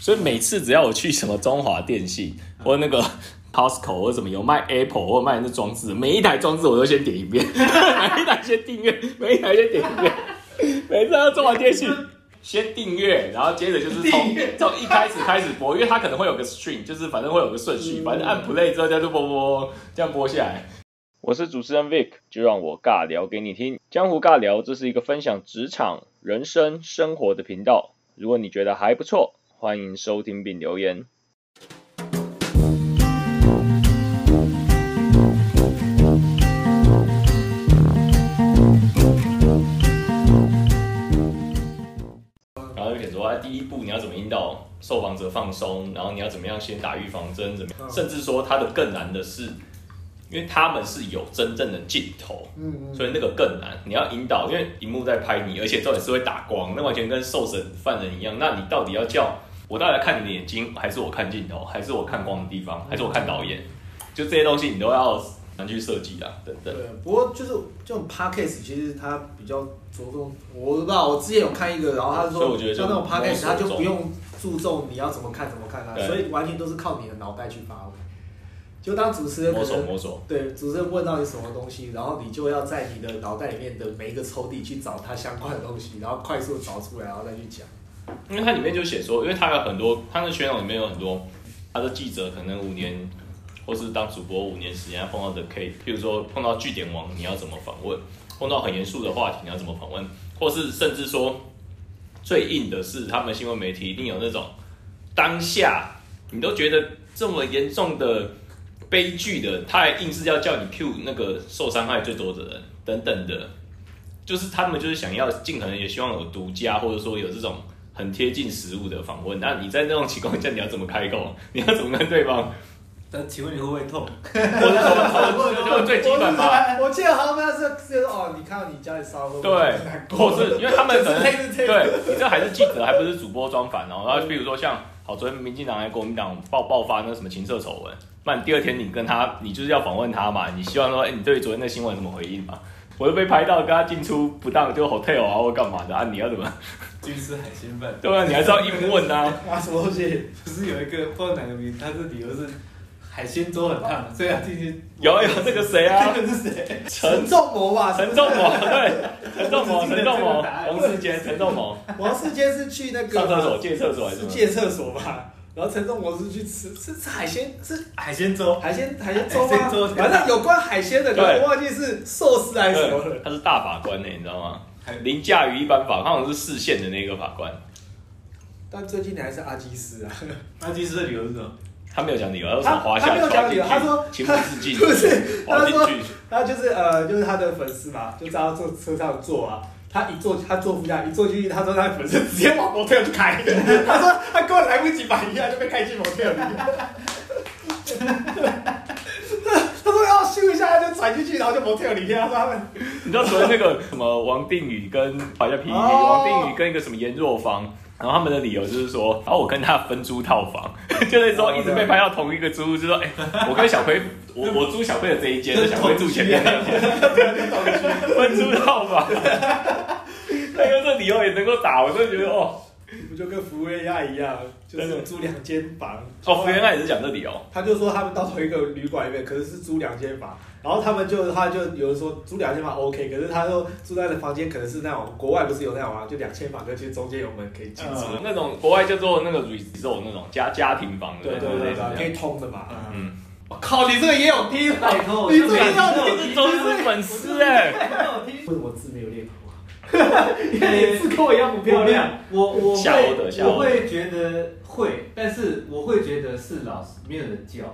所以每次只要我去什么中华电信或那个 Costco 或什么有卖 Apple 或卖那装置，每一台装置我都先点一遍，每一台先订阅，每一台先点一遍。每次到中华电信先订阅，然后接着就是从从一开始开始播，因为它可能会有个 stream，就是反正会有个顺序，反正按 play 之后它就播播这样播下来。我是主持人 Vic，就让我尬聊给你听。江湖尬聊，这是一个分享职场、人生、生活的频道。如果你觉得还不错，欢迎收听并留言。然后就写说，啊，第一步你要怎么引导受访者放松，然后你要怎么样先打预防针，怎么样，甚至说它的更难的是，因为他们是有真正的镜头，嗯所以那个更难。你要引导，因为荧幕在拍你，而且重点是会打光，那完全跟受审犯人一样。那你到底要叫我到底看你的眼睛，还是我看镜头，还是我看光的地方，还是我看导演？就这些东西你都要难去设计啊，等等。对，不过就是这种 podcast，其实它比较着重，我不知道，我之前有看一个，然后他说，像那种 podcast，他就不用注重你要怎么看怎么看啊，所以完全都是靠你的脑袋去发挥。就当主持人可摸索能摸索，对主持人问到你什么东西，然后你就要在你的脑袋里面的每一个抽屉去找它相关的东西，然后快速找出来，然后再去讲。因为它里面就写说，因为它有很多，它的圈里面有很多，他的记者可能五年，或是当主播五年时间碰到的 K，譬如说碰到据点王，你要怎么访问？碰到很严肃的话题，你要怎么访问？或是甚至说最硬的是，他们新闻媒体一定有那种当下你都觉得这么严重的悲剧的，他还硬是要叫你 Q 那个受伤害最多的人等等的，就是他们就是想要尽可能也希望有独家，或者说有这种很贴近实物的访问。那你在那种情况下，你要怎么开口？你要怎么跟对方？那请问你会不会痛？或者说，就最基本吧。我记得好像那是就是哦，你看到你家里烧对或是因为他们可能 对你这还是记者，还不是主播装反哦。然后比如说像好，昨天民进党还国民党爆爆发那什么情色丑闻，那你第二天你跟他，你就是要访问他嘛？你希望说，哎、你对昨天的新闻怎么回应嘛？我又被拍到跟他进出不当，就 hotel 啊或干嘛的啊？你要怎么？军师海鲜饭，对啊，你还是要硬问啊。啊什么东西？不是有一个不知道哪个名，他的理由是海鲜粥很烫，所以他进去。有有这个谁啊？这个是谁？陈仲谋吧？陈仲谋，对，陈仲谋，陈仲谋王世坚，陈仲谋，王世坚是去那个上厕所借厕所还是借厕所吧？然后陈仲谋是去吃，是吃海鲜，是海鲜粥，海鲜海鲜粥吗？反正有关海鲜的，我忘记是寿司还是什么了。他是大法官呢，你知道吗还？凌驾于一般法，他好像是市县的那个法官。但最近你还是阿基斯啊，阿基斯的理由是什么？他没有讲理由，他说他滑下他没有讲理由他说情不自禁，不是他说去，他就是呃，就是他的粉丝嘛，就在他坐车上坐啊。他一坐，他坐副驾，一坐进去，他说他的粉丝直接往模特就开，他说他根本来不及把一下就被开进模特里。他说要咻一下他就踩进去，然后就模特里面。他说他们你知道昨天那个什么王定宇跟好像 PPT，哦。王定宇跟一个什么严若芳，然后他们的理由就是说，然后我跟他分租套房，就是说一直被拍到同一个租屋，就说哎、我跟小葵，我我租小葵的这一间，小葵住前面。那一间，分租套房，那个这理由也能够打，我真的觉得哦，不就跟福原爱一样，就是租两间房。哦，福原爱也是讲这里哦，他就说他们到同一个旅馆里面，可是是租两间房，然后他们就他就有人说租两间房 OK，可是他说住在的房间可能是那种国外不是有那种啊，就两千房，就其实中间有门可以进出，嗯那种国外叫做那个 resort 那种家家庭房的，对对对对，可以通的嘛。嗯，我靠，你这个也有听啊？拜托，你这个也这有听？这都是粉丝哎、有听。为什么字没有练好啊？因为你字跟我一样不漂亮。我我会夏欧的我会觉得会，但是我会觉得是老师没有人教，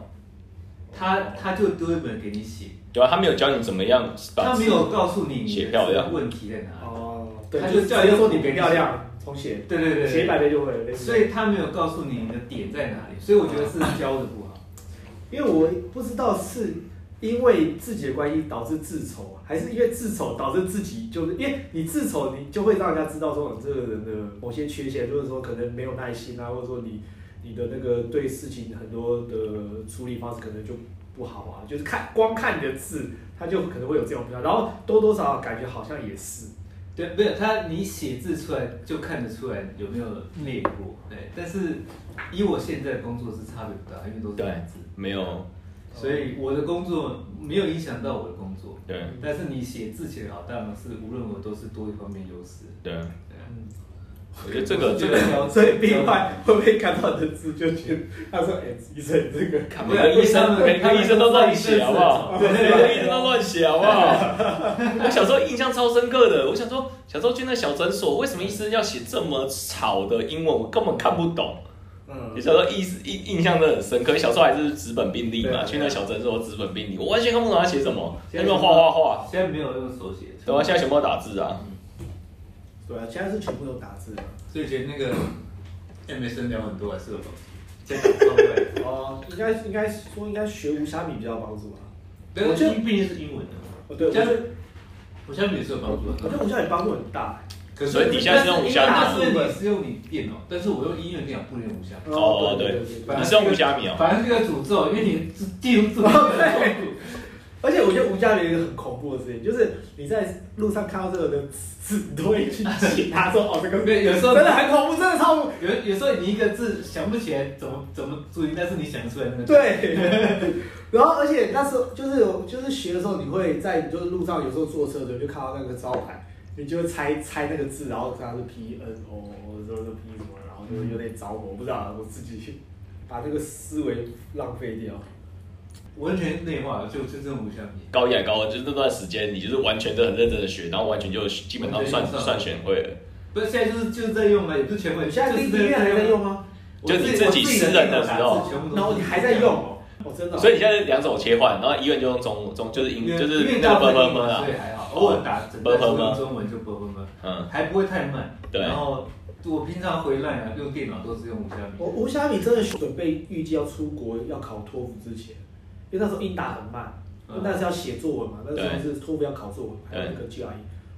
他他就丢一本给你写，对啊，他没有教你怎么样他没有告诉你写你漂亮的问题在哪里。哦，对，他就就是叫一个直接说你别漂亮，重写，对对对写一百，遍就会了。所以他没有告诉你你的点在哪里，所以我觉得是教的不好。因为我不知道是因为自己的关系导致自丑，还是因为自丑导致自己就是因为你自丑，你就会让人家知道说你这个人的某些缺陷，就是说可能没有耐心啊，或者说你你的那个对事情很多的处理方式可能就不好啊，就是看光看你的字，他就可能会有这种比较，然后多多少少感觉好像也是。对，没有他，你写字出来就看得出来有没有裂过，对。但是以我现在的工作是差别不大，因为都是字，没有，所以我的工作没有影响到我的工作。对但是你写字写得好，当然是无论我都是多一方面优势。对，对我觉得这个这个个所以另外会不会看到你的字就觉得他说哎，医生这个看每个医生每个医生都乱写好不好？每个医生都乱写好不好？我小时候印象超深刻的，我想说小时候去那小诊所，为什么医生要写这么吵的英文？我根本看不懂。嗯你小时候印印印象真的很深刻，小时候还是纸本病历嘛，去那小诊所纸本病历，我完全看不懂他写什么，在现在那边画画画。现在没有用手写，对啊，现在全部都打字啊。对啊，现在是全部都打字的。所以觉得那个 MSN 聊很多还是有帮助。家长超会，哦，应该应该说应该学无虾米比较有帮助吧？对，我觉得因为毕竟是英文的。哦，对，我觉得我相信也是有帮助的。我觉得无虾米帮助很大。可是所以底下是用无虾米大部分你是用你电脑，但是我用音乐电脑不能用无虾米。哦对反正你是用无虾米哦反正是个诅咒，因为你记录住很痛苦。而且我觉得无虾米有一个很恐怖的事情，就是你在路上看到这个的字，你都会去 解他，说哦这个对有时候真的很恐怖，真的超恐怖。有有时候你一个字想不起来怎么怎么注音，但是你想出来那个字。对，然后而且那时候就是有就是学的时候，你会在就是路上有时候坐车的时候就看到那个招牌，你就会猜猜那个字，然后看它是 P N O，或者说是 P 什么，然后就有点着火，不知道我自己把这个思维浪费掉。完全内化了，就就这种无虾米。高一还高二，就是那段时间，你就是完全都很认真的学，然后完全就基本上算算全会了。不是现在就是就是在用嘛，也不是全会。你现在第一面还在用？吗？就你自己私人的时候然后你还在用真的哦。所以你现在两种切换，然后医院就用中中就是英就是因为那个大部 b 分 b 英 b 啊文所以，还好，偶尔打整段说用中文就啵啵啵嗯，还不会太慢。对。然后我平常回来啊，用电脑都是用无虾米。我无虾米真的准备预计要出国要考托福之前，因为那时候英打很慢，嗯。那是要写作文嘛，那时候是托福要考作文，还有那个 GRE，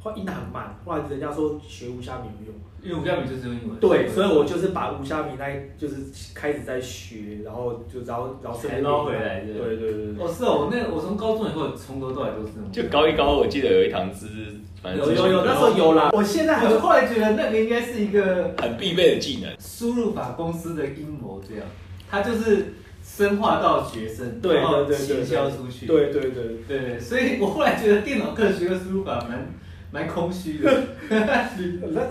后来英打很慢，后来人家说学无虾米有用，因为无虾米就是用英文。对，所以我就是把五虾米那就是开始在学，然后就然后然后顺便才捞回来的对对对对哦，是哦，我那我从高中以后从头到尾都是。就高一高二，我记得有一堂是反正有有有，那时候有啦，我现在还我后来觉得那个应该是一个很必备的技能。输入法公司的阴谋，这样，它就是深化到学生，对然后对对对行销出去。对对对，对对，所以我后来觉得电脑课学个输入法蛮蛮空虚的。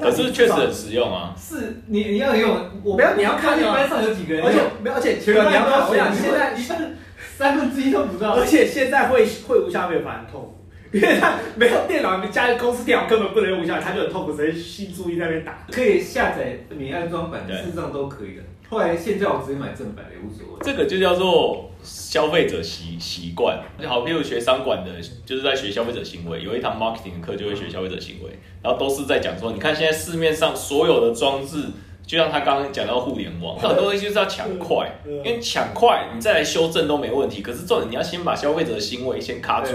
可是确实很实用啊。是你你要用，我不要你要看啊你班上有几个人而且？没有而且全你要看，班都我想现在一半三分之一都不到。而且现在会会无虾米反而很痛苦，因为他没有电脑，你家里公司电脑根本不能用无虾米，他就很痛苦，直接心注意在那边打。可以下载免安装版，对事实上都可以的。后来现在我直接买正版的也无所谓。这个就叫做消费者习习惯。就好，譬如学商管的，就是在学消费者行为，有一堂 marketing 的课就会学消费者行为，然后都是在讲说，你看现在市面上所有的装置，就像他刚刚讲到互联网，很多东西就是要抢快，嗯因为抢快你再来修正都没问题。可是重点你要先把消费者的行为先卡住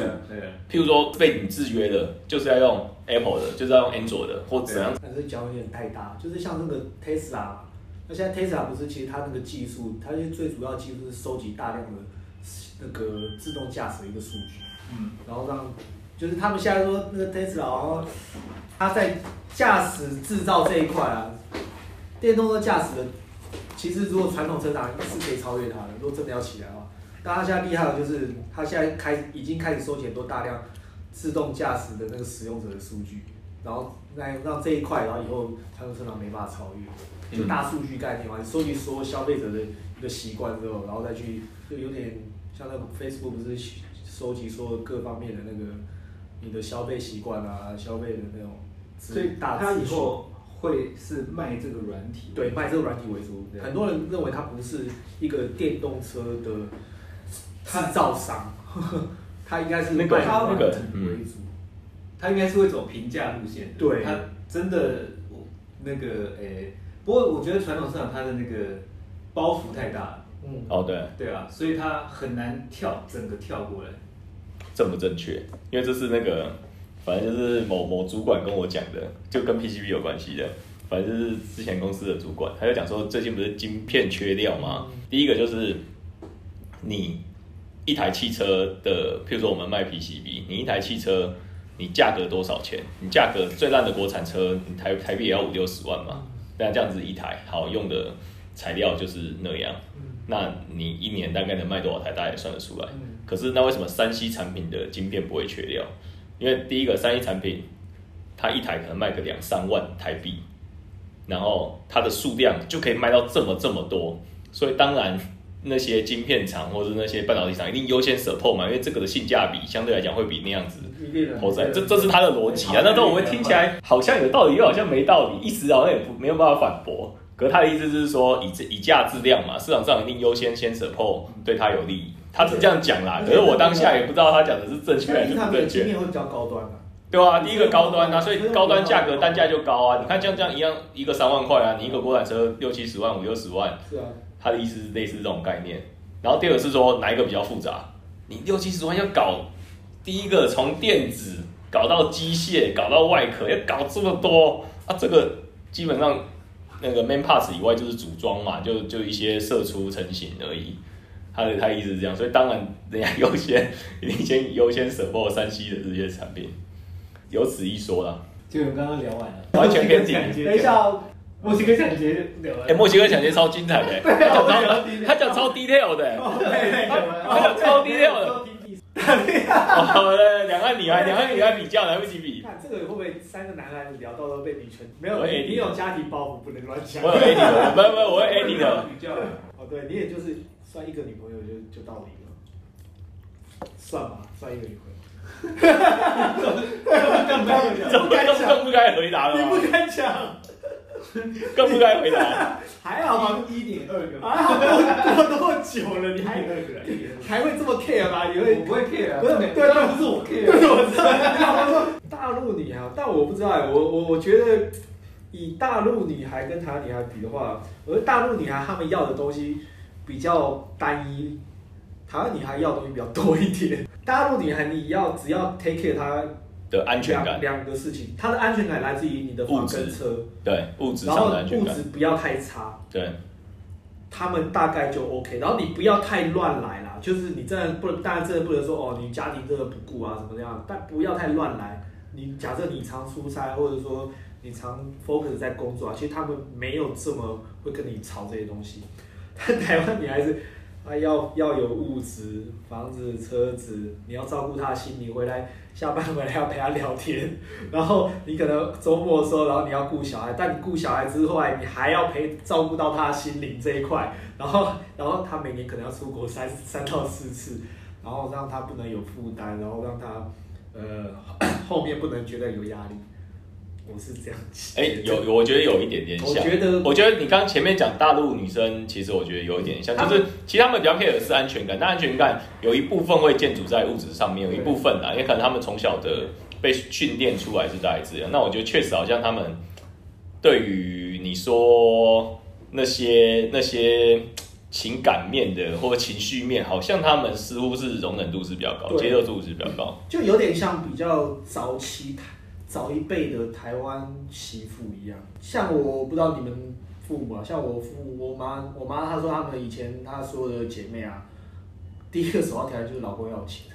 譬如说被你制约的，就是要用 Apple 的，就是要用 Android 的，或怎样。但是讲有点太大，就是像那个 Tesla，那现在 Tesla 不是其实它那个技术，它最主要技术是收集大量的那个自动驾驶的一个数据，嗯，然后让就是他们现在说那个 Tesla，然后它在驾驶制造这一块啊，电动车驾驶的，其实如果传统车厂是可以超越它的，如果真的要起来的话，但它现在厉害的就是它现在开已经开始收集很多大量自动驾驶的那个使用者的数据，然后让让这一块，然后以后传统车厂没办法超越，就大数据概念嘛，你收集所有消费者的一个习惯之后，然后再去就有点像那个 Facebook 不是收集所有各方面的那个你的消费习惯啊，消费的那种资所以他大资讯。以后会是卖这个软体。对，卖这个软体为主。很多人认为它不是一个电动车的制造商，它应该是那个卖软那个体为主。他应该是会走平价路线的。对他真的我那个诶、不过我觉得传统市场它的那个包袱太大了，嗯，哦，对，对啊，所以他很难跳整个跳过来。正不正确？因为这是那个，反正就是某某主管跟我讲的，就跟 PCB 有关系的。反正就是之前公司的主管，他就讲说，最近不是晶片缺料吗？第一个就是你一台汽车的，譬如说我们卖 PCB，你一台汽车你价格多少钱？你价格最烂的国产车，你台台币也要五六十万嘛？那这样子一台好用的材料就是那样，那你一年大概能卖多少台，大家也算得出来。可是那为什么三 C 产品的晶片不会缺料？因为第一个三 C 产品，它一台可能卖个两三万台币，然后它的数量就可以卖到这么这么多，所以当然那些晶片厂或者那些半导体厂一定优先 support 嘛，因为这个的性价比相对来讲会比那样子投在，这这是他的逻辑啊。那都我会听起来好像有道理，又好像没道理，一时好像也不没有办法反驳。可是他的意思是说，以以价质量嘛，市场上一定优先先 support 对他有利，他是这样讲啦。可是我当下也不知道他讲的是正确还是不正确。经验会比较高端的。对啊，第一个高端啊，所以高端价格单价就高啊。你看像这样一样，一个三万块啊，你一个国产车六七十万、五六十万，是啊，他的意思是类似这种概念。然后第二个是说哪一个比较复杂？你六七十万要搞，第一个从电子搞到机械，搞到外壳，要搞这么多啊，这个基本上那个 main parts 以外就是组装嘛，就就一些射出成型而已。他的他意思是这样，所以当然人家优先一定先优先 support 山西的这些产品，有此一说啦。就我们刚刚聊完了，完全偏题 等一下哦，墨西哥抢劫哎、墨西哥抢劫超精彩的、他讲超他讲超 detail 的、他讲超 detail 的。哦，对两岸女孩，两岸女孩比较来不及比。看这个会不会三个男孩子聊到都被女权？没有，我你有家庭包袱，不能乱讲。我有 A 你的，不不，我有 A 你的。比较，哦，对你也就是算一个女朋友就就到底了，算吧，算一个女朋友。哈哈哈哈哈更更更不该回答了你吗？不敢讲，更不该回答。还好吗？一点二个，还好过过多久了，你还二个。还会这么 care 吗？你会我不会 care，啊不是对不是我 care，对，我知道，大陆女孩，但我不知道哎，我我我觉得以大陆女孩跟台湾女孩比的话，我觉得大陆女孩她们要的东西比较单一，台湾女孩要的东西比较多一点。大陆女孩你要只要 take care 她的安全感，两两个事情，他的安全感来自于你的房跟车，对物质然后上的安全感，物质不要太差，对，他们大概就 OK。然后你不要太乱来啦，就是你真的不能，当然真的不能说哦，你家庭真的不顾啊怎么样，但不要太乱来。你假设你常出差，或者说你常 focus 在工作啊，其实他们没有这么会跟你吵这些东西。但台湾你还是他要要有物质，房子、车子，你要照顾他心理，回来下班回来要陪他聊天，然后你可能周末的时候，然后你要顾小孩，但你顾小孩之外，你还要陪照顾到他心灵这一块，然后然后他每年可能要出国三三到四次，然后让他不能有负担，然后让他呃 后面不能觉得有压力。我是这样子哎、得有有，我觉得有一点点像。我觉得我觉得你刚前面讲大陆女生，其实我觉得有一点像，就是其实他们比较 care 的是安全感，但安全感有一部分会建筑在物质上面，有一部分啊，也可能他们从小的被训练出来是大概这样。那我觉得确实好像他们对于你说那些那些情感面的或情绪面，好像他们似乎是容忍度是比较高，接受度是比较高。就有点像比较早期台早一辈的台湾媳妇一样。像我不知道你们父母啊，像我父我妈，我妈她说她们以前她所有的姐妹啊，第一个首要条件就是老公要有钱，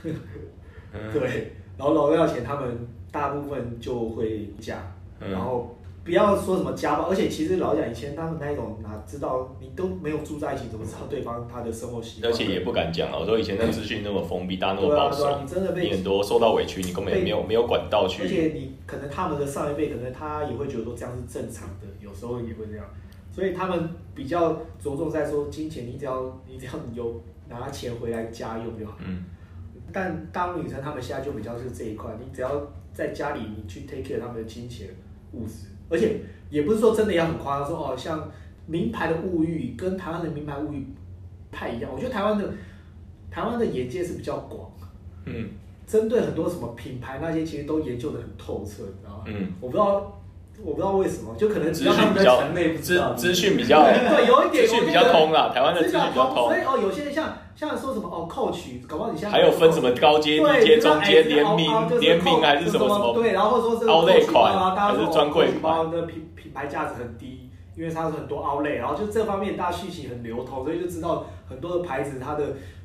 嗯 对，然后老公要钱，他们大部分就会嫁，嗯然后。不要说什么家暴，而且其实老实讲，以前他们那一种哪知道你都没有住在一起，怎么知道对方他的生活习惯？而且也不敢讲啊！我说以前那资讯那么封闭，大家那么保守你真的被你很多受到委屈，你根本也没有没有管道而。且你可能他们的上一辈，可能他也会觉得说这样是正常的，有时候也会这样，所以他们比较着重在说金钱，你只要你只要有拿钱回来家用就好。嗯，但大陆女生她们现在就比较是这一块，你只要在家里你去 take care 他们的金钱物质，而且也不是说真的要很夸张，说哦像名牌的物欲跟台湾的名牌物欲不太一样，我觉得台湾的台湾的眼界是比较广。嗯针对很多什么品牌那些，其实都研究的很透彻，你知道吗？嗯，我不知道，我不知道为什么，就可能只资要他们在讯比较城内不知资道资讯比较 对，有一点资讯比较通啦，台湾的资讯比较通所，以哦，有些人像像说什么哦，Coach，搞不好你像还有分什么高阶、对低阶、中阶、哎联名联名还是什么什么？对，然后说这个 Outlet Coach 款包啊，大家说还是专柜哦，Coach 包的品品牌价值很低，因为它是很多 Outlet，然后就这方面大家讯息很流通，所以就知道很多的牌子它的。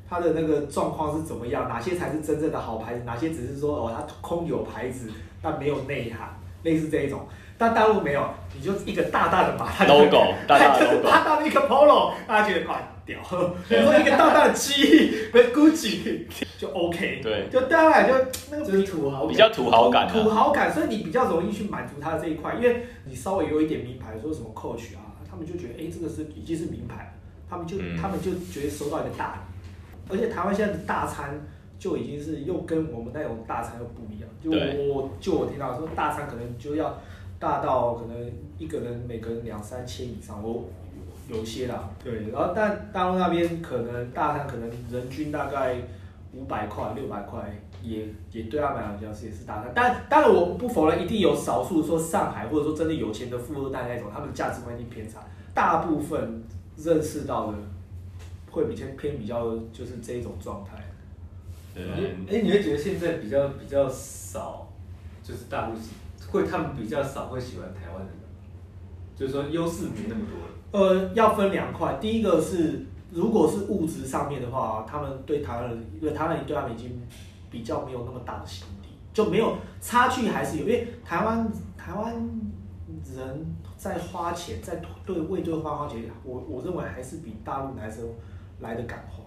它的那个状况是怎么样，哪些才是真正的好牌子，哪些只是说哦它空有牌子但没有内涵，类似这一种。但大陆没有，你就一个大大的马，它就 logo 大大的就 是 logo，大大的一个 polo，大家觉得哇屌。比如说一个大大的 G，不是 Gucci 就 OK。对，就当然就那个就是土豪感比较土豪感啊。土豪感，所以你比较容易去满足他的这一块，因为你稍微有一点名牌，说什么 Coach 啊，他们就觉得哎、诶这个是已经是名牌了，他们就、嗯。他们就觉得收到一个大礼，而且台湾现在的大餐就已经是又跟我们那种大餐又不一样，就对。我就我听到说大餐可能就要大到可能一个人每个人两三千以上，我有些啦，对，然后但大陆那边可能大餐可能人均大概五百块六百块，也也对他们来讲是也是大餐，但当然我不否认一定有少数说上海或者说真的有钱的富二代那种，他们的价值观一定偏差，大部分认识到的会比较偏比较就是这一种状态。对哎，你会觉得现在比较比较少，就是大陆喜会他们比较少会喜欢台湾人的，就是说优势没那么多了。呃，要分两块，第一个是如果是物质上面的话，他们对台湾人，因为台湾人对他们已经比较没有那么大的心理，就没有差距还是有，因为台湾台湾人在花钱，在对为对方花钱，我我认为还是比大陆男生来的敢花。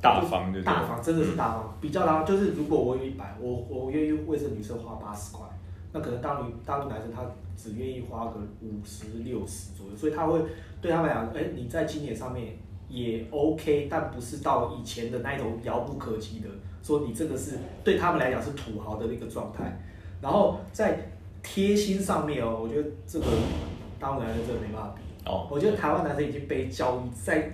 大方？大方真的是大方，比较大方。就是如果我有一百，我我愿意为这女生花八十块，那可能大陆大陆男生他只愿意花个五十六十左右，所以他会对他们来讲，哎、你在金钱上面也 OK，但不是到以前的那一种遥不可及的，说你这个是对他们来讲是土豪的那个状态。然后在贴心上面哦，我觉得这个大陆男生真的没办法比。哦，我觉得台湾男生已经被教育在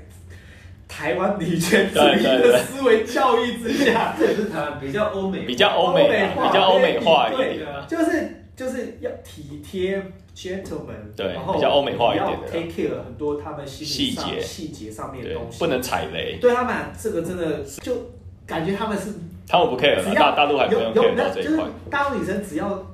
台湾女权主义的思维教育之下，这也是台湾比较欧美，比较欧美啊，化比较欧美化一对就是就是要体贴 gentleman，对然后比较欧美化一点的。要 take care 很多他们心理上细节。细节上面的东，西，不能踩雷，对他们这个真的就感觉他们是他们不 care 只要了，大大陆还不用有有 care 到那就是这一块。大陆女生只要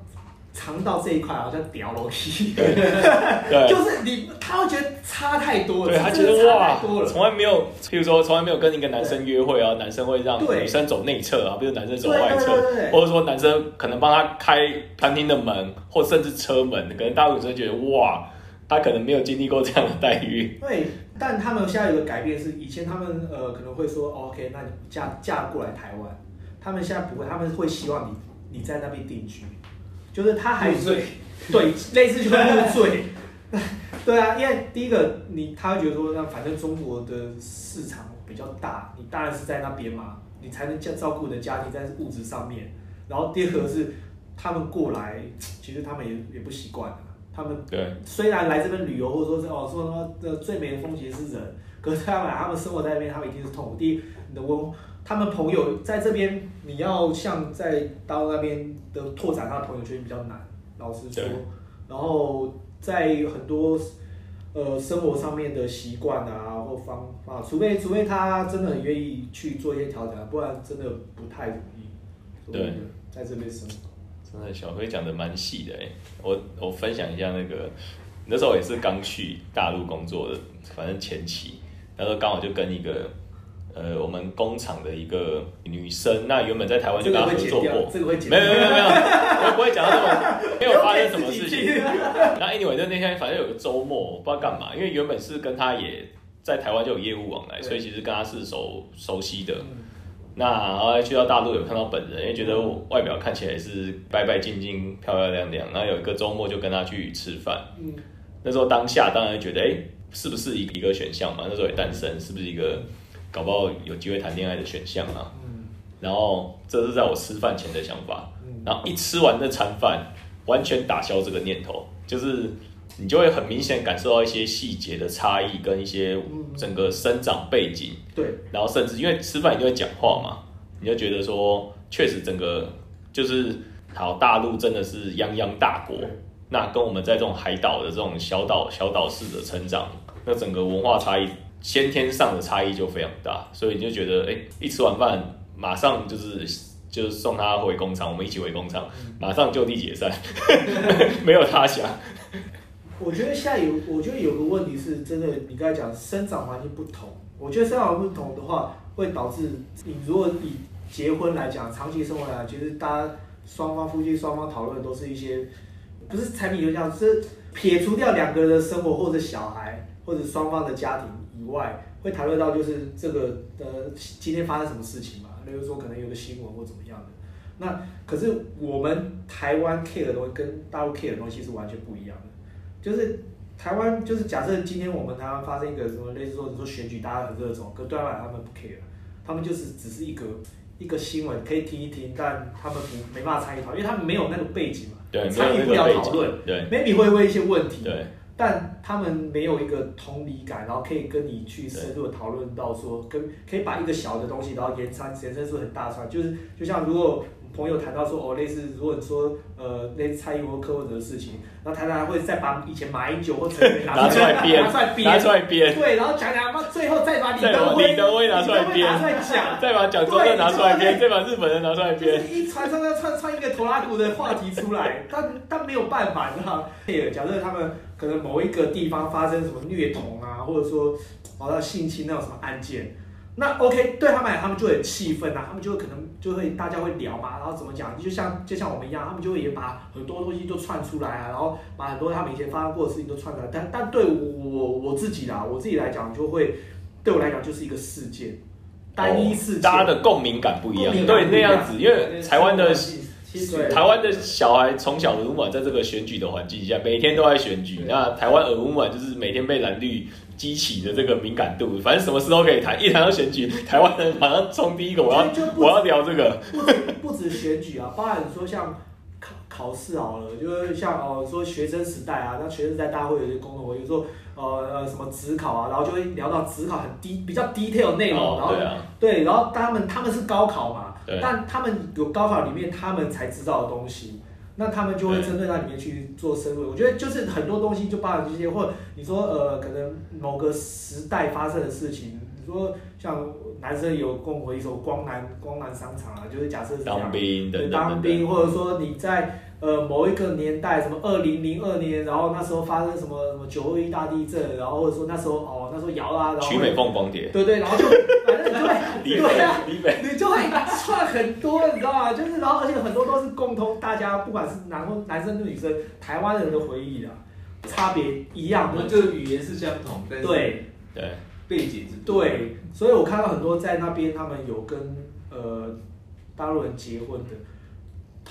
尝到这一块，好像屌楼梯，对。就是你他会觉得差太多了，对他觉得哇太多，了。从来没有，譬如说从来没有跟一个男生约会啊，男生会让对女生走内侧啊，比如男生走外侧，或者说男生可能帮他开餐厅的门，或甚至车门，可能大陆女生觉得哇，他可能没有经历过这样的待遇。对，但他们现在有个改变是，以前他们呃可能会说、哦 OK，那你嫁嫁过来台湾，他们现在不会，他们会希望你你在那边定居，就是他还入赘对类似就是入罪，对啊，因为第一个你他会觉得说，那反正中国的市场比较大，你当然是在那边嘛，你才能照照顾你的家庭在物质上面，然后第二个是他们过来，其实他们也也不习惯啊。他们对，虽然来这边旅游，或者说是哦说什么呃最美的风景是人，可是他们他们生活在那边，他们一定是痛苦。第一，你的文，他们朋友在这边，你要像在大陆那边的拓展他的朋友圈比较难，老实说。然后在很多呃生活上面的习惯啊或方法，除非除非他真的很愿意去做一些调整啊，不然真的不太容易。对，在这边生活。真的小辉讲的蛮细的哎，我我分享一下那个那时候也是刚去大陆工作的，反正前期那时候刚好就跟一个呃我们工厂的一个女生，那原本在台湾就跟她合作过，这个会剪没有没有没有没有，我不会讲到这么 没有发生什么事情。那 anyway，就那天反正有个周末，我不知道干嘛，因为原本是跟他也在台湾就有业务往来，所以其实跟他是熟熟悉的。嗯那然后去到大陆有看到本人，因为觉得外表看起来是白白净净、漂漂亮亮。然后有一个周末就跟他去吃饭，嗯，那时候当下当然觉得，哎、是不是一一个选项嘛？那时候也单身，是不是一个搞不好有机会谈恋爱的选项啊？嗯。然后这是在我吃饭前的想法，嗯。然后一吃完那餐饭，完全打消这个念头，就是你就会很明显感受到一些细节的差异跟一些整个生长背景，对，然后甚至因为吃饭一定会讲话嘛，你就觉得说，确实整个就是好大陆真的是泱泱大国，那跟我们在这种海岛的这种小岛小岛式的成长，那整个文化差异先天上的差异就非常大，所以你就觉得，哎、一吃完饭马上就是就是送他回工厂，我们一起回工厂，马上就地解散，没有他想。我觉得现在有，我觉得有个问题是真的，你刚才讲生长环境不同，我觉得生长环境不同的话，会导致你如果以结婚来讲，长期生活来讲，其实大家双方夫妻双方讨论都是一些不是柴米油酱，是撇除掉两个人的生活或者小孩或者双方的家庭以外，会谈论到就是这个呃今天发生什么事情嘛，例如说可能有个新闻或怎么样的。那可是我们台湾 care 的东西跟大陆 care 的东西是完全不一样的，就是台湾就是假设今天我们台湾发生一个什么类似说你说选举大家很热衷，可对外他们不 care，他们就是只是一个一个新闻可以听一听，但他们不没办法参与讨论，因为他们没有那个背景嘛，对，参与不了讨论，对，maybe 会问一些问题，对，但他们没有一个同理感，然后可以跟你去深入的讨论到说，跟可以把一个小的东西，然后延伸延伸出很大串，就是就像如果。朋友谈到说哦，类似如果你说呃，类似蔡英文柯文哲的事情，然后台还会再把以前马英九或陈水拿出来编，拿出来编，拿出来编，对，然后讲讲，妈最后再把李德威、李德威拿出来编，拿出来讲，再把蒋中正拿出来编，再把日本人拿出来编，一传传传传传一个拖拉骨的话题出来，但但没有办法，你知道吗？假设他们可能某一个地方发生什么虐童啊，或者说好像性侵那种什么案件。那 OK，对他们来，他们就很气愤啊，他们就可能就会大家会聊嘛，然后怎么讲，就像就像我们一样，他们就会也把很多东西都串出来啊，然后把很多他们以前发生过的事情都串出来。但但对我我自己啦，我自己来讲，就会对我来讲就是一个事件，单一事件，大家的共鸣感不一样，对那样子，因为台湾的台湾的小孩从小耳濡目在这个选举的环境下，每天都在选举，那台湾耳濡目就是每天被蓝绿。激起的这个敏感度，反正什么事都可以谈。一谈到选举，台湾人马上冲第一个，我要我要聊这个。不止不止选举啊，包含说像考考试好了，就是像哦说学生时代啊，那学生时代大家会有一些共同回忆，说呃呃什么职考啊，然后就会聊到职考很低比较 detail 内容，然后对，然后他们他们是高考嘛，但他们有高考里面他们才知道的东西。那他们就会针对那里面去做深入，我觉得就是很多东西就包含这些，或者你说呃，可能某个时代发生的事情，你说像男生有共回一首光南光南商场啊，就是假设是当兵的，当兵，或者说你在。呃，某一个年代，什么二零零二年，然后那时候发生什么什么九二一大地震，然后或者说那时候哦，那时候摇啊，然后曲美凤光碟，对对，然后就 反正对对啊，你就会串很多，你知道吗？就是然后而且很多都是共通，大家不管是男或男生女生，台湾人的回忆啊，差别一样，就是语言是相同，对对，背景是对，所以我看到很多在那边他们有跟呃大陆人结婚的。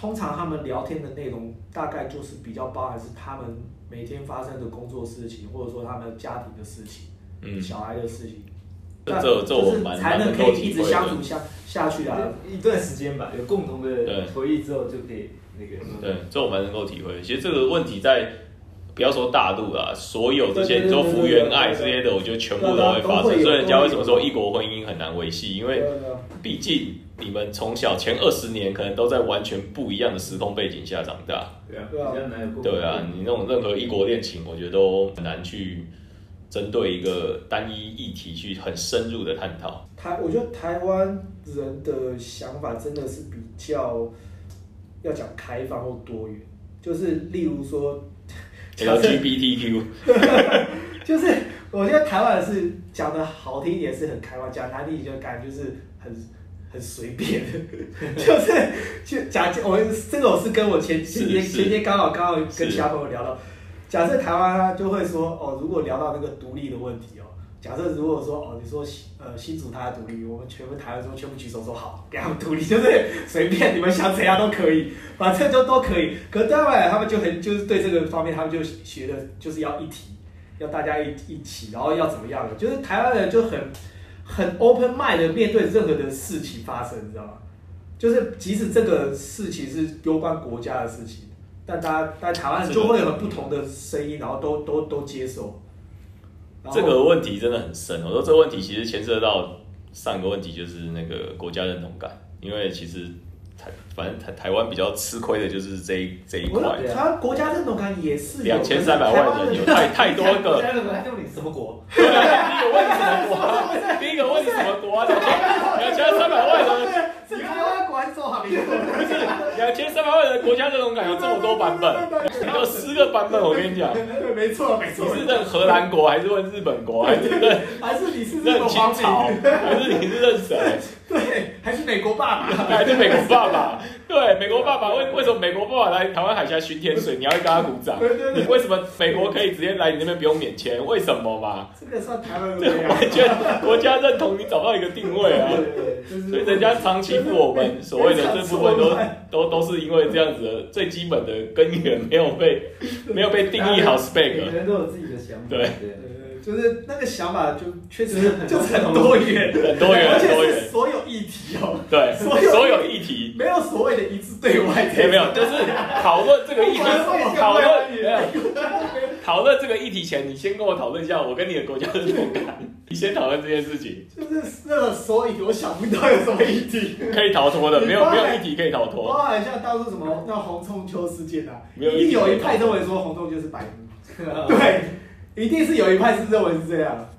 通常他们聊天的内容大概就是比较包含是他们每天发生的工作事情，或者说他们家庭的事情，嗯，小孩的事情，这这我蛮才能可以一直相处下下去啊，一段时间吧，有共同的回忆之后就可以那个，对，这我蛮能够体会。其实这个问题在。不要说大陆啦，所有这些你说福原爱这些的，我觉得全部都会发生。所以人家为什么说异国婚姻很难维系？因为毕竟你们从小前二十年可能都在完全不一样的时空背景下长大。对啊，对啊对啊，你那种任何异国恋情，我觉得都很难去针对一个单一议题去很深入的探讨。台，我觉得台湾人的想法真的是比较要讲开放或多元，就是例如说。LGBTQ，就是我觉得台湾是讲的好听一点是很开放，讲难听一点就感觉就是很很随便，就是就假我这个我是跟我前前天前天刚好刚好跟其他朋友聊到，假设台湾就会说哦，如果聊到那个独立的问题哦。假设如果说哦，你说新呃新竹他独立，我们全部台湾说全部举手说好，给他们独立，就是随便你们想怎样都可以，反正就都可以。可是当然他们就很就是对这个方面，他们就学的就是要一体，要大家一一起，然后要怎么样的，就是台湾人就很很 open mind 的面对任何的事情发生，你知道吗？就是即使这个事情是攸关国家的事情，但大家在台湾就会有不同的声音，然后都都都接受。这个问题真的很深。我说这个问题其实牵涉到上一个问题，就是那个国家认同感。因为其实台反正台台湾比较吃亏的就是这一这一块。他国家认同感也是 两千三百万人，有太太多个。什么国？第一个问你什么国？第一个问你什么国？两千两千三百万人。是台湾管走好，不是两千三百万人国家这种感有这么多版本，有十个版本，我跟你讲。对，没错，没错。你是认荷兰国，还是问日本国，还是认还是你是日认清朝，还是你是认谁？对，还是美国爸爸？还是美国爸爸？对，美国爸爸为为什么美国爸爸来台湾海峡巡天水，你要跟他鼓掌？对 对对，你为什么美国可以直接来你那边不用免签？为什么嘛？这个算台湾这个完全国家认同，你找不到一个定位啊。对对，就是所以人家长欺负我们所谓的这部分都 都都是因为这样子的最基本的根源没有被没有被定义好 spec。个人都有自己的想法。对对，呃，就是那个想法就确实 就是很多元，很多元。而且是所有议题哦，对，所有所有议题。没有所谓的一致对外这没有没有，就是讨论这个议题，讨论讨论这个议题前，你先跟我讨论一下我跟你的国家认同感，你先讨论这件事情，就是那个所有议题，我想不到有什么议题。可以逃脱的，没有没有议题可以逃包脱，含像当初什么那红中秋事件啊，有一定有一派认为说红中就是白目，对，一定是有一派是认为是这样。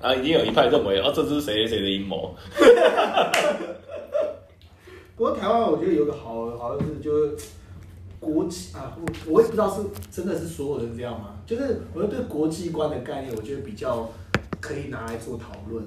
啊，已经有一派认为哦，这是谁谁谁的阴谋，不过台湾我觉得有个好好像是，就是国际啊，我我也不知道是真的是所有人这样吗？就是我觉得对国际观的概念，我觉得比较可以拿来做讨论。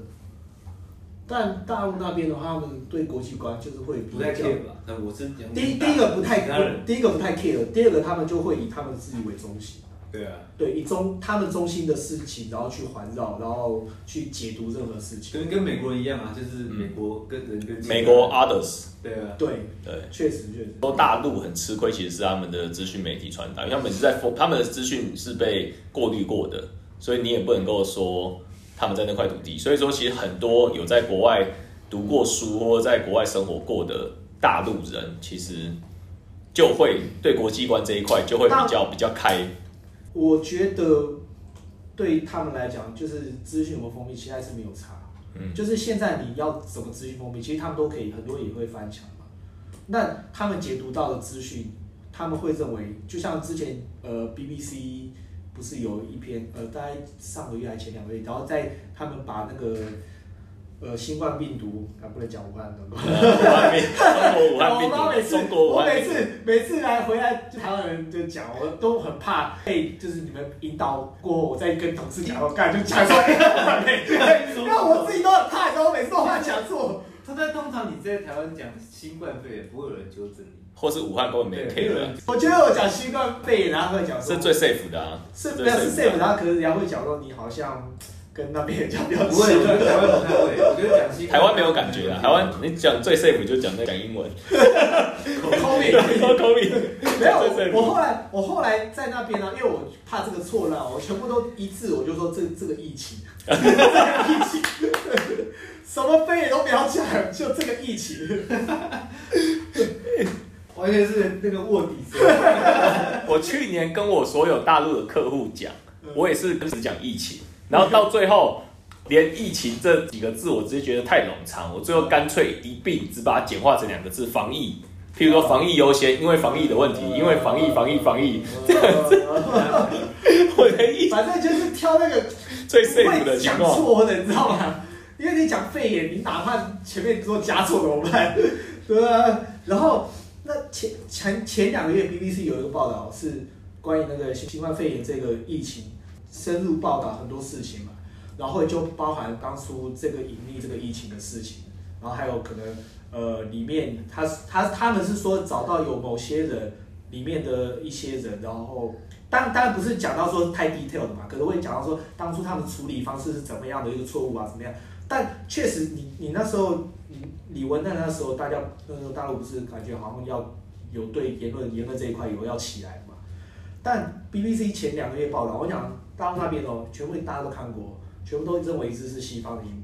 但大陆那边的话，他们对国际观就是会不太较 care 吧？那我是讲第一第一个不太第一个不太 care，第二个他们就会以他们自己为中心，对啊，对，以中他们中心的事情，然后去环绕，然后去解读任何事情。跟跟美国人一样啊，就是美国跟人跟美国 others，对啊，对，对。确实确实。说大陆很吃亏，其实是他们的资讯媒体传达，因为他们是在，他们的资讯是被过滤过的，所以你也不能够说他们在那块土地。所以说，其实很多有在国外读过书或者在国外生活过的大陆人，其实就会对国际观这一块就会比较比较开。我觉得对他们来讲，就是资讯和封闭其实还是没有差。嗯就是现在你要怎么资讯封闭，其实他们都可以，很多也会翻墙嘛。那他们解读到的资讯，他们会认为，就像之前呃 BBC 不是有一篇呃，大概上个月还前两个月，然后在他们把那个呃新冠病毒啊，不能讲武汉的。武汉病，中国武汉病毒，我妈每次中国武我每次每次来回来，台湾人就讲，我都很怕被就是你们引导过后，我再跟同事讲，我干就讲错，那我自己都很怕，然后我每次都怕讲错。他在通常你在台湾讲新冠肺炎，不会有人纠正你。或是武汉根本没人对 care 啊，我觉得我讲新冠肺炎，然后会讲说是最 safe 的啊，是最没有是 safe，的然后可是人家会讲说你好像跟那边人家比较不会，我觉得台湾不太会。我觉得讲新台湾没有感觉啊，台湾你讲最 safe 就讲那讲英文。COVID，COVID 没有我后来我后来在那边呢、因为我怕这个错乱，我全部都一致，我就说这这个疫情，这个疫情，什么非也都不要讲，就这个疫情。完全是那个卧底。我去年跟我所有大陆的客户讲，我也是跟只讲疫情，然后到最后连疫情这几个字我直接觉得太冗长，我最后干脆一并只把它简化成两个字：防疫。譬如说防疫优先，因为防疫的问题，因为防疫防疫防疫，这样子，我的意反正就是挑那个最不 safe 的会讲情况。错的，你知道吗？因为你讲肺炎，你哪怕前面说加错怎么办？对啊。然后那前前前两个月 BBC 有一个报道是关于那个新新冠肺炎这个疫情，深入报道很多事情嘛，然后就包含当初这个隐匿这个疫情的事情，然后还有可能呃里面他他他们是说找到有某些人里面的一些人，然后当当然不是讲到说太 detail 的嘛，可能会讲到说当初他们处理方式是怎么样的一个错误啊，怎么样？但确实你，你那时候，你李文那那时候，大家那时候大陆不是感觉好像要有对言论言论这一块有要起来嘛？但 BBC 前两个月报道，我想大陆那边哦，全部大家都看过，全部都认为这是西方的阴谋。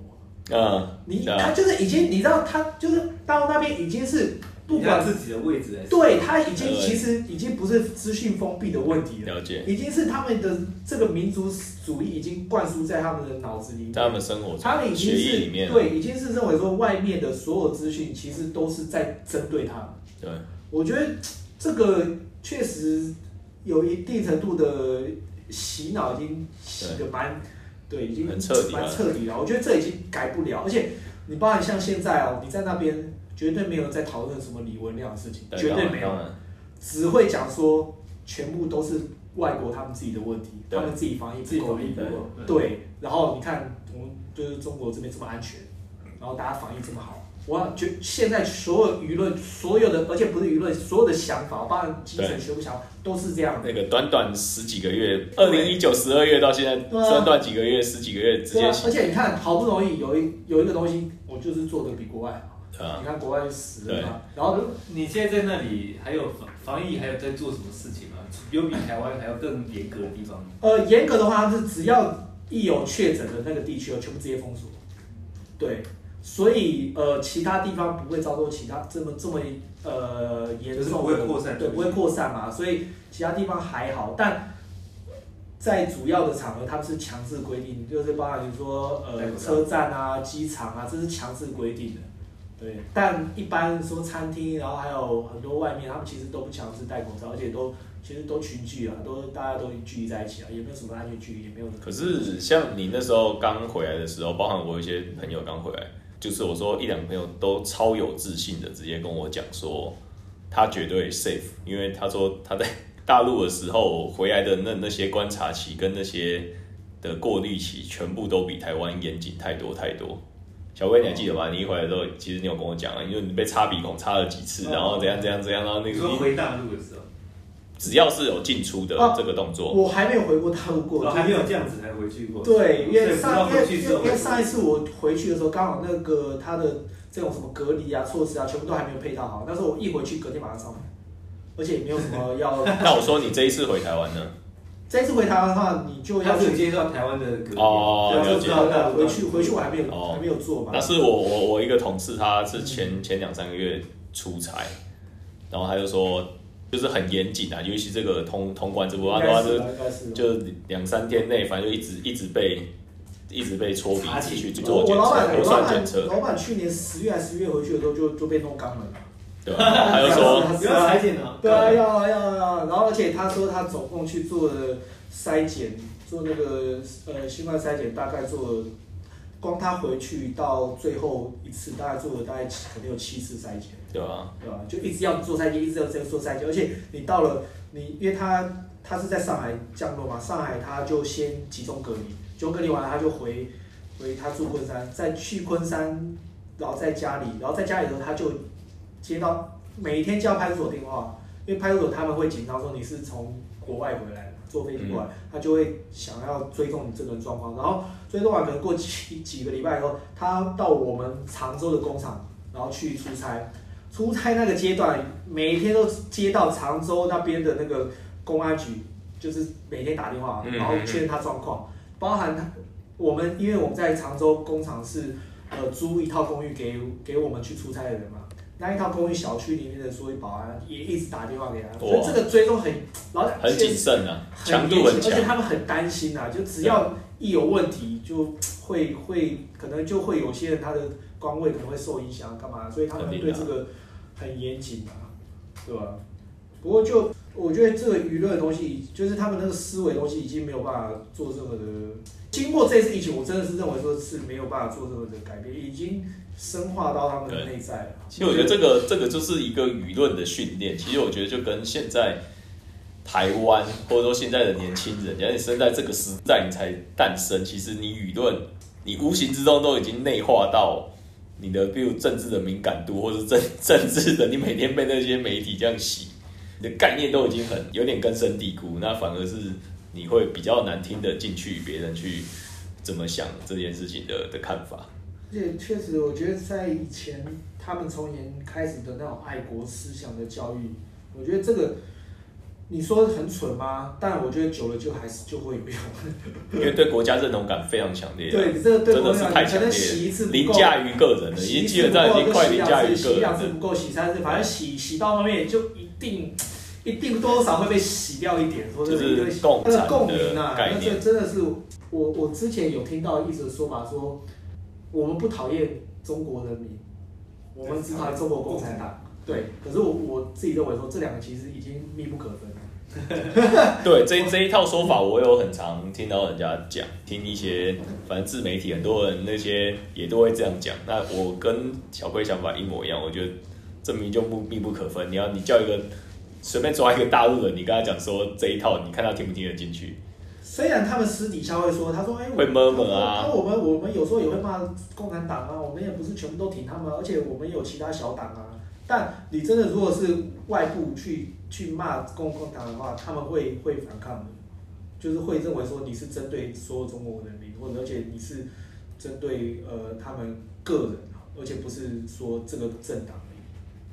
嗯，你他就是已经，你知道他就是大陆那边已经是不不管管自己的位置对他已经其实已经不是资讯封闭的问题了，了解，已经是他们的这个民族主义已经灌输在他们的脑子里面。在他们生活他们已经是对，已经是认为说外面的所有资讯其实都是在针对他们。对，我觉得这个确实有一定程度的洗脑，已经洗的蛮，对，已经很彻底了蛮彻底了。我觉得这已经改不了，而且你包含像现在哦，你在那边绝对没有在讨论什么李文亮的事情，对绝对没有只会讲说全部都是外国他们自己的问题，他们自己防疫自己防疫不够，对，然后你看我们就是中国这边这么安全，然后大家防疫这么好。我觉现在所有舆论，所有的，而且不是舆论，所有的想法，包含基层对全部想法都是这样的。那个短短十几个月，二零一九十二月到现在，短短几个月，十几个月直对啊，接而且你看，好不容易有一有一个东西，我就是做的比国外好。啊你看国外就死了嘛，然后你现在在那里还有防防疫，还有在做什么事情吗？有比台湾还要更严格的地方吗？呃，严格的话是只要一有确诊的那个地区，全部直接封锁。对，所以呃，其他地方不会遭受其他这么这么呃严就是重的，不会扩散对，不会扩散嘛，所以其他地方还好，但。在主要的场合，他们是强制规定，就是包含你说呃车站啊、机场啊，这是强制规定的。对，但一般说餐厅，然后还有很多外面，他们其实都不强制戴口罩，而且都其实都群聚啊，都大家都聚集在一起啊，也没有什么安全距离，也没有。可是像你那时候刚回来的时候，包含我一些朋友刚回来，就是我说一两个朋友都超有自信的，直接跟我讲说他绝对 safe，因为他说他在 大陆的时候回来的那那些观察期跟那些的过滤期，全部都比台湾严谨太多太多。小薇，你还记得吗？你一回来的时候，其实你有跟我讲啊，因为你被插鼻孔插了几次，哦然后怎样怎样怎样，然后那个你说回大陆的时候，只要是有进出的哦这个动作，我还没有回过大陆过，我哦还没有这样子才回去过。对，因为上因为因为上一次我回去的时候，刚好那个他的这种什么隔离啊、措施啊，全部都还没有配套好。但是我一回去，隔天马上上班，而且也没有什么要。那我说你这一次回台湾呢？这一次回台湾的话，你就要去接受台湾的隔离哦对就知道就知道的。回去回去我还没有哦还没有做嘛。那是我我我一个同事，他是前前两三个月出差，然后他就说就是很严谨啊，尤其这个通通关这部分，他说应该是就就两三天内，反正就一直一直被一直被戳鼻子去做检测，我老板，核我老板，酸检测，老板去年十月还是十月回去的时候就就被弄肛门了。对吧？他就说不要裁剪了。对啊，要啊要啊要啊。然后而且他说他总共去做了筛检，做那个呃新冠筛检，大概做了，光他回去到最后一次，大概做了大概七可能有七次筛检，对啊？对吧？就一直要做赛季，一直要这样做赛季，而且你到了你，因为他他是在上海降落嘛，上海他就先集中隔离，集中隔离完了他就回回他住昆山，再去昆山，然后在家里，然后在家里的时候他就接到每天接到派出所电话，因为派出所他们会紧张说你是从国外回来的，坐飞机过来，他就会想要追踪你这个人状况，然后追踪完可能过几几个礼拜以后，他到我们常州的工厂，然后去出差，出差那个阶段，每天都接到常州那边的那个公安局，就是每天打电话，嗯然后确认他状况，包含他我们，因为我们在常州工厂是呃租一套公寓给给我们去出差的人嘛。那一套公寓小区里面的所有保安也一直打电话给他，所以这个追踪很，然后很谨慎啊，很强度严谨而且。他们很担心啊，就只要一有问题，就会会可能就会有些人他的官位可能会受影响，干嘛？所以他们对这个很严谨啊，对吧？不过就我觉得这个舆论的东西，就是他们那个思维东西已经没有办法做任何的。经过这次疫情，我真的是认为说是没有办法做任何的改变，已经深化到他们的内在了。其实我觉得这个这个就是一个舆论的训练。其实我觉得就跟现在台湾或者说现在的年轻人，假如你生在这个时代你才诞生，其实你舆论你无形之中都已经内化到你的，比如政治的敏感度，或者是政 政治的，你每天被那些媒体这样洗，你的概念都已经很有点根深蒂固，那反而是你会比较难听得进去别人去怎么想这件事情的的看法。而且确实，我觉得在以前他们从年开始的那种爱国思想的教育，我觉得这个你说很蠢吗？但我觉得久了就还是就会有用。因为对国家认同感非常强烈啊，对，这个对真的我来讲，可是太强烈能洗一，次不够，凌驾于个人了，已洗一经基本上已经快凌驾于洗个人了。两次不够，洗三次，反正洗洗到后面就一定一定多少会被洗掉一点，说就是共产那个共鸣啊，那这真的是我我之前有听到一直说法说，我们不讨厌中国人民，我们只讨厌中国共产党。对，可是我我自己认为说，这两个其实已经密不可分了。对这这一套说法，我有很常听到人家讲，听一些反正自媒体很多人那些也都会这样讲。那我跟小龟想法一模一样，我觉得证明明就不密不可分。你要你叫一个随便抓一个大陆人，你跟他讲说这一套，你看他听不听得进去？虽然他们私底下会说，他说：“哎、我会 murmur 啊那我们我们有时候也会骂共产党啊，我们也不是全部都挺他们，而且我们有其他小党啊。但你真的如果是外部去去骂共共党的话，他们会会反抗的，就是会认为说你是针对所有中国人民，或者而且你是针对呃他们个人，而且不是说这个政党，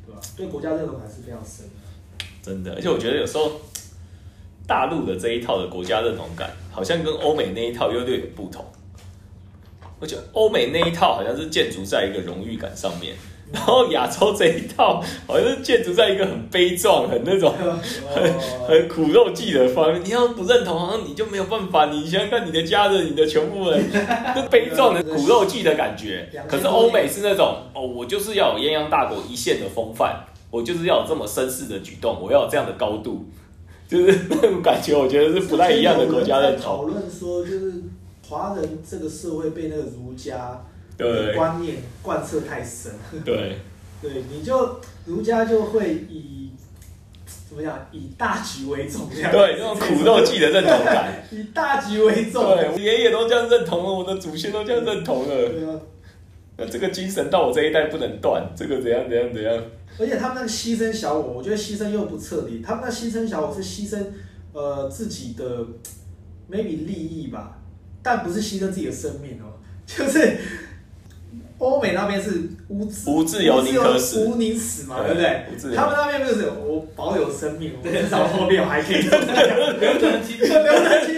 对吧？对国家认同还是非常深的。真的，而且我觉得有时候大陆的这一套的国家认同感，好像跟欧美那一套又略有不同。而且欧美那一套好像是建筑在一个荣誉感上面，然后亚洲这一套好像是建筑在一个很悲壮、很那种 很很苦肉计的方面。你要不认同，好像你就没有办法。你想想看，你的家人、你的全部人，就悲壮的苦肉计的感觉。可是欧美是那种哦，我就是要有泱泱大国一线的风范，我就是要有这么绅士的举动，我要有这样的高度，就是那种感觉，我觉得是不太一样的国家认在讨。论说，就是华人这个社会被那个儒家对观念贯彻太深，对对，你就儒家就会以怎么讲，以大局为重这样。对，那种苦肉计的认同感。以大局为重。对，我爷爷都这样认同了，我的祖先都这样认同了。对啊，那这个精神到我这一代不能断，这个怎样怎样怎样。而且他们那个牺牲小我，我觉得牺牲又不彻底。他们那牺牲小我是牺牲呃自己的 maybe 利益吧，但不是牺牲自己的生命哦，就是欧美那边是无自无自由宁可死。无宁死嘛，对对不对？他们那边就是我保有生命，我至少后面我还可以留留得清楚，得青山刘德清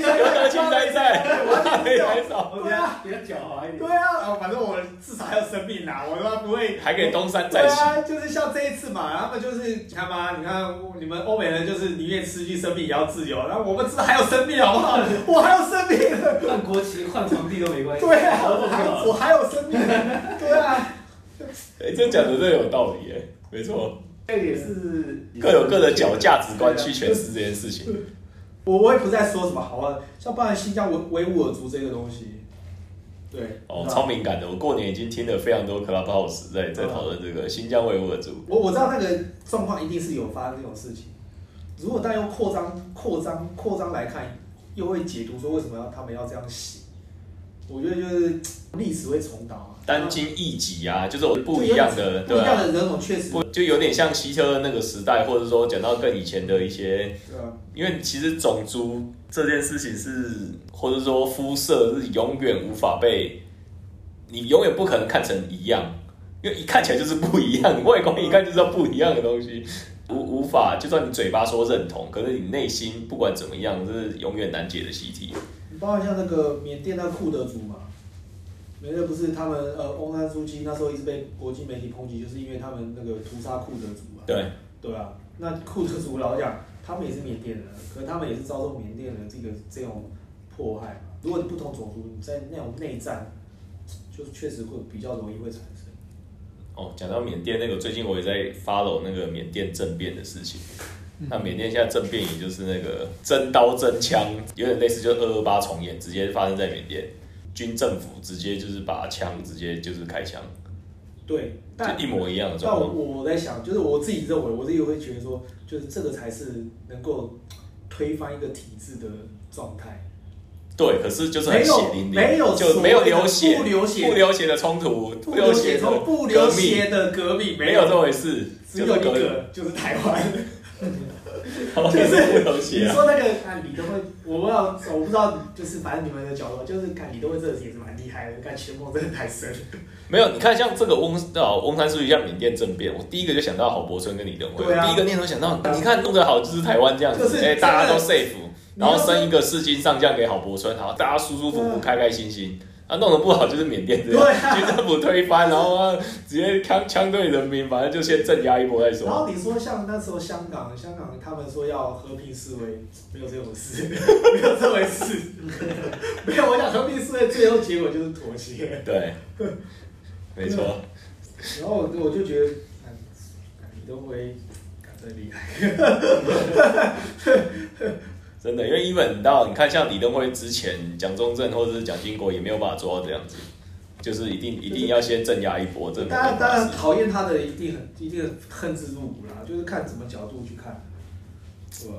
在在，我要还还少，对啊，比较狡猾一点。对啊，然后反正我至少还有生命啊，我他妈不会还可以东山对再起。啊，就是像这一次嘛，他们就是你看嘛，你看你们欧美人就是宁愿失去生命也要自由，然后我们至少还有生命好不好？我还有生命，换国旗、换皇帝都没关系。对啊，我还我还有生命，对啊，哎，这讲的真有道理哎，没错，这也是各有各的角价值观去诠释这件事情。我我也不再说什么好啊，像包含新疆维维吾尔族这个东西，对，哦，超敏感的，我过年已经听了非常多 Clubhouse 在在讨论这个新疆维吾尔族。我我知道那个状况一定是有发生这种事情。如果但用扩张、扩张、扩张来看，又会解读说为什么要他们要这样写？我觉得就是历史会重蹈啊，单亲异己啊，就是我不一样的，不一样的人种确实，不就有点像希特勒那个时代，或者说讲到更以前的一些，对啊，因为其实种族这件事情是，或者说肤色是永远无法被，你永远不可能看成一样，因为一看起来就是不一样，你外观一看就知道不一样的东西，无无法，就算你嘴巴说认同，可是你内心不管怎么样，这是永远难解的习题。你包括像那个缅甸那个库德族嘛，缅甸不是他们呃翁山书记那时候一直被国际媒体抨击，就是因为他们那个屠杀库德族嘛，对，对啊，那库德族老实讲，他们也是缅甸人，可是他们也是遭受缅甸人这个这种迫害嘛。如果你不同种族，你在那种内战，就是确实会比较容易会产生。哦，讲到缅甸那个，最近我也在 follow 那个缅甸政变的事情。那缅甸现在政变，也就是那个真刀真枪，有点类似，就二二八重演，直接发生在缅甸，军政府直接就是把枪直接就是开枪，对，但就一模一样的状况。我在想，就是我自己认为，我自己会觉得说，就是这个才是能够推翻一个体制的状态。对，可是就是很血淋淋，没有就没有流血，不流血不流血的冲突，不流血的从不流革命血的革命没有这回事，只有一个，就是台湾。他们就是也是不流血啊。你说那个看李登辉，我不知道，我不知道，就是反正你们的角度，就是看李登辉这个也是蛮厉害的，看全梦真的太深了。没有，你看像这个翁啊翁山书记像缅甸政变，我第一个就想到郝柏村跟李登辉，对啊第一个念头想到，你看弄得好就是台湾这样子，就是哎、大家都 safe，然后升一个世金上将给郝柏村，好，大家舒舒服服、嗯开开心心。啊，弄得不好就是缅甸这样，对啊军政府推翻，然后啊直接枪枪对人民，反正就先镇压一波再说然。后你说像那时候香港，香港他们说要和平示威，没有这种事，没有这回事，没有。我想和平示威最后结果就是妥协。对，没错，然后我我就觉得，看看李登辉，看真厉害。真的，因为一本到你看，像李登辉之前，蒋中正或者是蒋经国也没有办法做到这样子，就是一定一定要先镇压一波，这没当然，当然讨厌他的一定很一定恨之入骨啦，就是看什么角度去看。是吧？